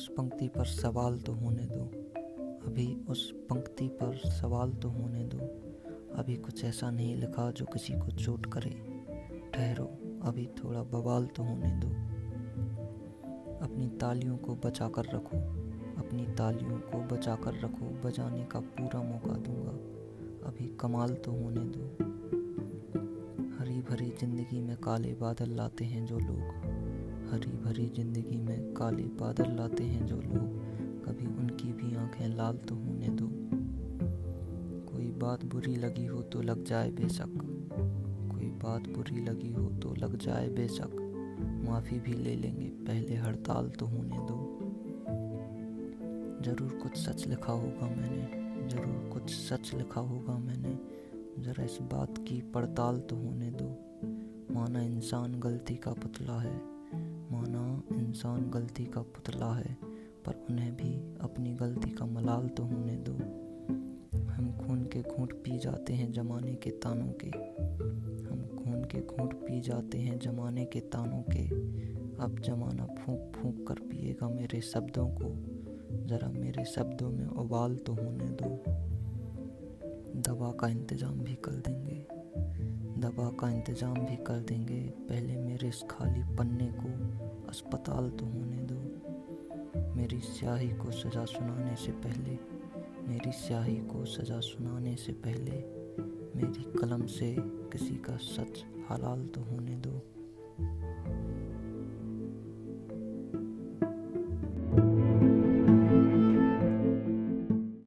पंक्ति पर सवाल तो होने दो। अभी उस पंक्ति पर सवाल तो होने दो। अभी कुछ ऐसा नहीं लिखा जो किसी को चोट करे। ठहरो, अभी थोड़ा बवाल तो होने दो। अपनी तालियों को बचा कर रखो। अपनी तालियों को बचा कर रखो, बजाने का पूरा मौका दूँगा। अभी कमाल तो होने दो। हरी भरी ज़िंदगी में काले बादल लाते हैं जो लोग। भरी ज़िंदगी में काले बादल लाते हैं जो लोग। कभी उनकी भी आँखें लाल तो होने दो। कोई बात बुरी लगी हो तो लग जाए बेशक। कोई बात बुरी लगी हो तो लग जाए बेशक। माफ़ी भी ले लेंगे, पहले हड़ताल तो होने दो। ज़रूर कुछ सच लिखा होगा मैंने, ज़रूर कुछ सच लिखा होगा मैंने। ज़रा इस बात की पड़ताल तो होने दो। माना इंसान गलती का पुतला है। माना इंसान गलती का पुतला है, पर उन्हें भी अपनी गलती का मलाल तो होने दो। हम खून के घूंट पी जाते हैं जमाने के तानों के। हम खून के घूंट पी जाते हैं जमाने के तानों के। अब जमाना फूंक फूंक कर पिएगा मेरे शब्दों को। ज़रा मेरे शब्दों में उबाल तो होने दो। दवा का इंतज़ाम भी कर देंगे। दवा का इंतज़ाम भी कर देंगे। पहले मेरे इस खाली पन्ने को अस्पताल तो होने दो। मेरी स्याही को सज़ा सुनाने से पहले, मेरी स्याही को सज़ा सुनाने से पहले, मेरी कलम से किसी का सच हलाल तो होने दो।